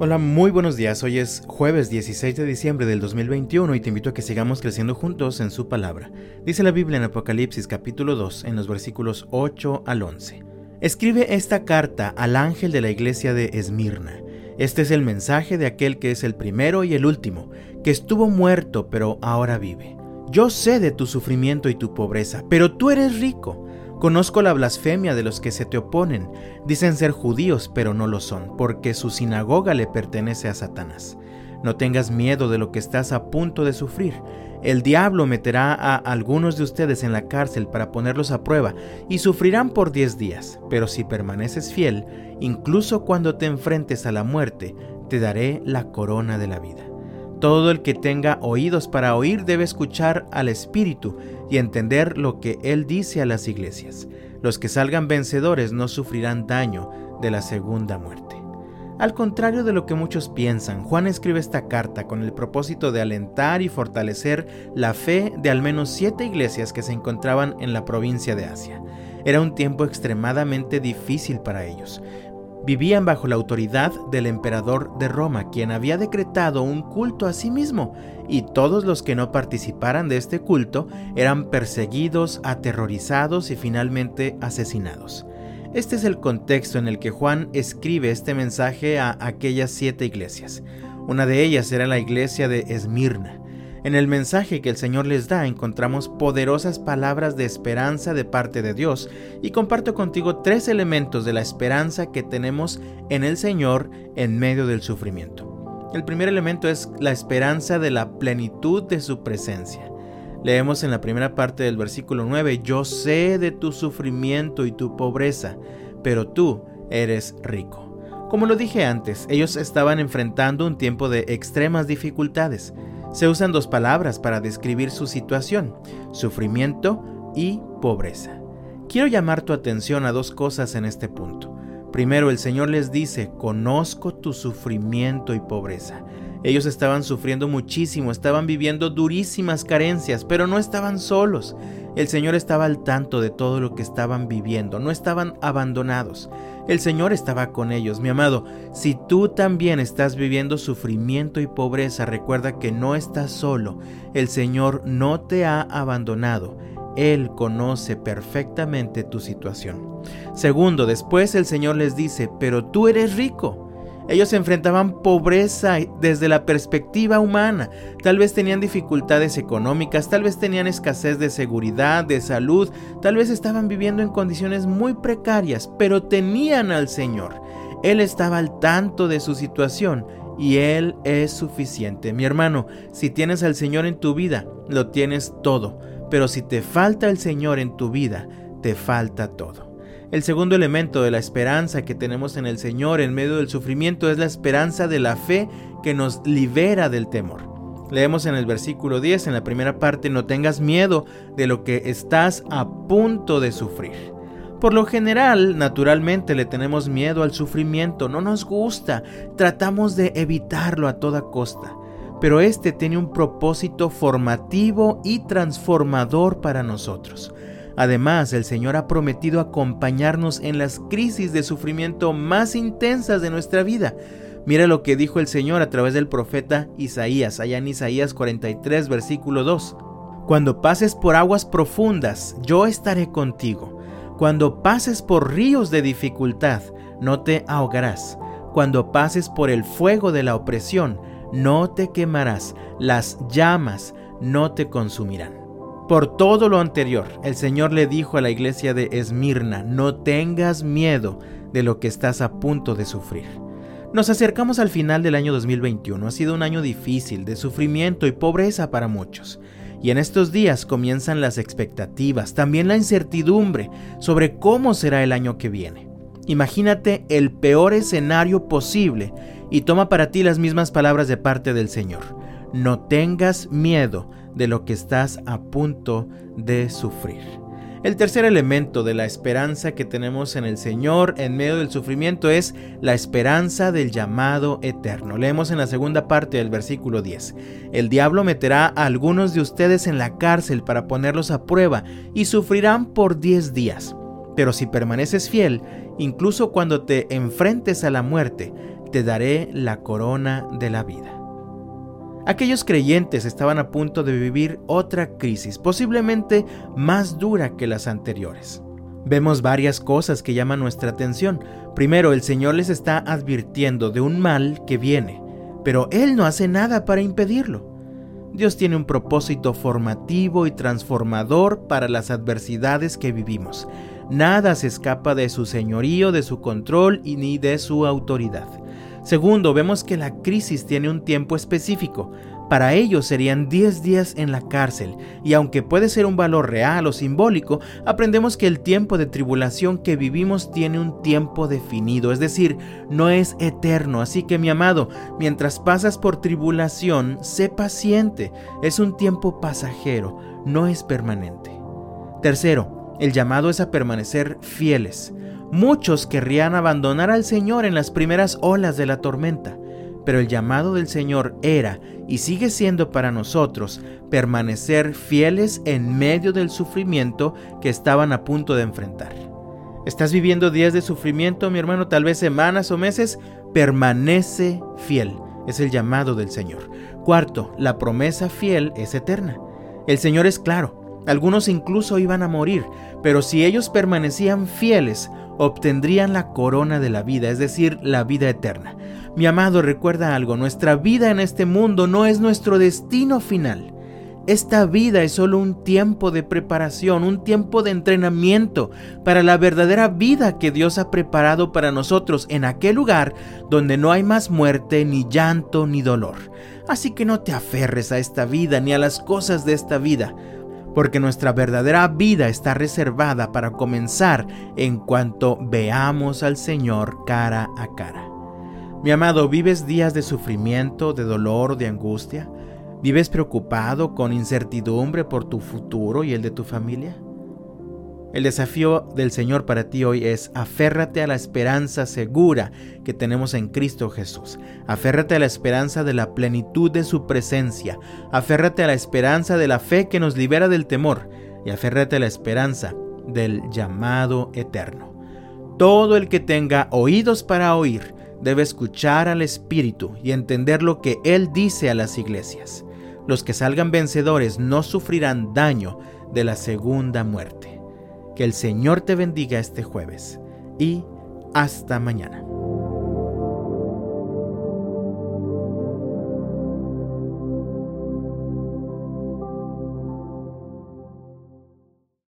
Hola, muy buenos días. Hoy es jueves 16 de diciembre del 2021 y te invito a que sigamos creciendo juntos en su palabra. Dice la Biblia en Apocalipsis capítulo 2 en los versículos 8 al 11. Escribe esta carta al ángel de la iglesia de Esmirna. Este es el mensaje de aquel que es el primero y el último, que estuvo muerto pero ahora vive. Yo sé de tu sufrimiento y tu pobreza, pero tú eres rico. Conozco la blasfemia de los que se te oponen. Dicen ser judíos, pero no lo son, porque su sinagoga le pertenece a Satanás. No tengas miedo de lo que estás a punto de sufrir. El diablo meterá a algunos de ustedes en la cárcel para ponerlos a prueba y sufrirán por diez días, pero si permaneces fiel, incluso cuando te enfrentes a la muerte, te daré la corona de la vida. Todo el que tenga oídos para oír debe escuchar al Espíritu y entender lo que Él dice a las iglesias. Los que salgan vencedores no sufrirán daño de la segunda muerte. Al contrario de lo que muchos piensan, Juan escribe esta carta con el propósito de alentar y fortalecer la fe de al menos siete iglesias que se encontraban en la provincia de Asia. Era un tiempo extremadamente difícil para ellos vivían bajo la autoridad del emperador de Roma, quien había decretado un culto a sí mismo, y todos los que no participaran de este culto eran perseguidos, aterrorizados y finalmente asesinados. Este es el contexto en el que Juan escribe este mensaje a aquellas siete iglesias. Una de ellas era la iglesia de Esmirna. En el mensaje que el Señor les da encontramos poderosas palabras de esperanza de parte de Dios y comparto contigo tres elementos de la esperanza que tenemos en el Señor en medio del sufrimiento. El primer elemento es la esperanza de la plenitud de su presencia. Leemos en la primera parte del versículo 9, yo sé de tu sufrimiento y tu pobreza, pero tú eres rico. Como lo dije antes, ellos estaban enfrentando un tiempo de extremas dificultades. Se usan dos palabras para describir su situación, sufrimiento y pobreza. Quiero llamar tu atención a dos cosas en este punto. Primero, el Señor les dice, conozco tu sufrimiento y pobreza. Ellos estaban sufriendo muchísimo, estaban viviendo durísimas carencias, pero no estaban solos. El Señor estaba al tanto de todo lo que estaban viviendo, no estaban abandonados. El Señor estaba con ellos, mi amado. Si tú también estás viviendo sufrimiento y pobreza, recuerda que no estás solo. El Señor no te ha abandonado. Él conoce perfectamente tu situación. Segundo, después el Señor les dice, pero tú eres rico. Ellos enfrentaban pobreza desde la perspectiva humana. Tal vez tenían dificultades económicas, tal vez tenían escasez de seguridad, de salud, tal vez estaban viviendo en condiciones muy precarias, pero tenían al Señor. Él estaba al tanto de su situación y Él es suficiente. Mi hermano, si tienes al Señor en tu vida, lo tienes todo. Pero si te falta el Señor en tu vida, te falta todo. El segundo elemento de la esperanza que tenemos en el Señor en medio del sufrimiento es la esperanza de la fe que nos libera del temor. Leemos en el versículo 10, en la primera parte, no tengas miedo de lo que estás a punto de sufrir. Por lo general, naturalmente le tenemos miedo al sufrimiento, no nos gusta, tratamos de evitarlo a toda costa. Pero este tiene un propósito formativo y transformador para nosotros. Además, el Señor ha prometido acompañarnos en las crisis de sufrimiento más intensas de nuestra vida. Mira lo que dijo el Señor a través del profeta Isaías, allá en Isaías 43, versículo 2. Cuando pases por aguas profundas, yo estaré contigo. Cuando pases por ríos de dificultad, no te ahogarás. Cuando pases por el fuego de la opresión, no te quemarás. Las llamas no te consumirán. Por todo lo anterior, el Señor le dijo a la iglesia de Esmirna, no tengas miedo de lo que estás a punto de sufrir. Nos acercamos al final del año 2021. Ha sido un año difícil, de sufrimiento y pobreza para muchos. Y en estos días comienzan las expectativas, también la incertidumbre sobre cómo será el año que viene. Imagínate el peor escenario posible y toma para ti las mismas palabras de parte del Señor. No tengas miedo de lo que estás a punto de sufrir. El tercer elemento de la esperanza que tenemos en el Señor en medio del sufrimiento es la esperanza del llamado eterno. Leemos en la segunda parte del versículo 10. El diablo meterá a algunos de ustedes en la cárcel para ponerlos a prueba y sufrirán por 10 días. Pero si permaneces fiel, incluso cuando te enfrentes a la muerte, te daré la corona de la vida. Aquellos creyentes estaban a punto de vivir otra crisis, posiblemente más dura que las anteriores. Vemos varias cosas que llaman nuestra atención. Primero, el Señor les está advirtiendo de un mal que viene, pero Él no hace nada para impedirlo. Dios tiene un propósito formativo y transformador para las adversidades que vivimos. Nada se escapa de su señorío, de su control y ni de su autoridad. Segundo, vemos que la crisis tiene un tiempo específico. Para ellos serían 10 días en la cárcel, y aunque puede ser un valor real o simbólico, aprendemos que el tiempo de tribulación que vivimos tiene un tiempo definido, es decir, no es eterno. Así que mi amado, mientras pasas por tribulación, sé paciente, es un tiempo pasajero, no es permanente. Tercero, el llamado es a permanecer fieles. Muchos querrían abandonar al Señor en las primeras olas de la tormenta, pero el llamado del Señor era y sigue siendo para nosotros permanecer fieles en medio del sufrimiento que estaban a punto de enfrentar. ¿Estás viviendo días de sufrimiento, mi hermano, tal vez semanas o meses? Permanece fiel, es el llamado del Señor. Cuarto, la promesa fiel es eterna. El Señor es claro, algunos incluso iban a morir, pero si ellos permanecían fieles, obtendrían la corona de la vida, es decir, la vida eterna. Mi amado, recuerda algo, nuestra vida en este mundo no es nuestro destino final. Esta vida es solo un tiempo de preparación, un tiempo de entrenamiento para la verdadera vida que Dios ha preparado para nosotros en aquel lugar donde no hay más muerte, ni llanto, ni dolor. Así que no te aferres a esta vida ni a las cosas de esta vida porque nuestra verdadera vida está reservada para comenzar en cuanto veamos al Señor cara a cara. Mi amado, ¿vives días de sufrimiento, de dolor, de angustia? ¿Vives preocupado con incertidumbre por tu futuro y el de tu familia? El desafío del Señor para ti hoy es aférrate a la esperanza segura que tenemos en Cristo Jesús. Aférrate a la esperanza de la plenitud de su presencia. Aférrate a la esperanza de la fe que nos libera del temor. Y aférrate a la esperanza del llamado eterno. Todo el que tenga oídos para oír debe escuchar al Espíritu y entender lo que Él dice a las iglesias. Los que salgan vencedores no sufrirán daño de la segunda muerte. Que el Señor te bendiga este jueves y hasta mañana.